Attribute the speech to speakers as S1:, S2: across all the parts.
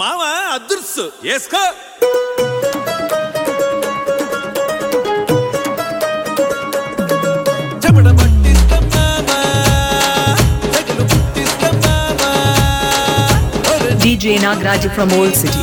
S1: మామ అదృశ్సు వేసుకో
S2: DJ Nagraj from Old City.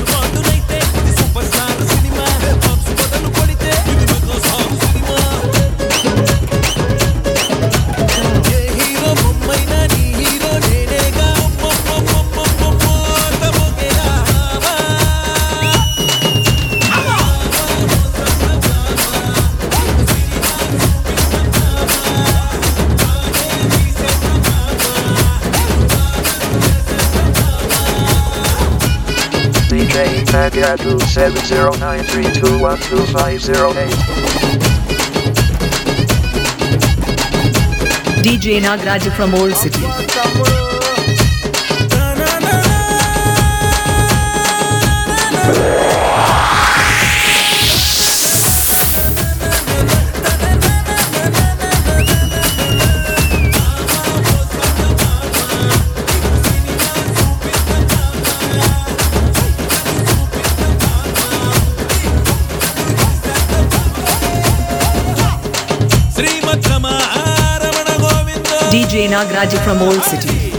S1: J Mag Yahoo 7093212508.
S3: DJ
S2: Nagaraja from Old City. DJ Nagraj from Old City.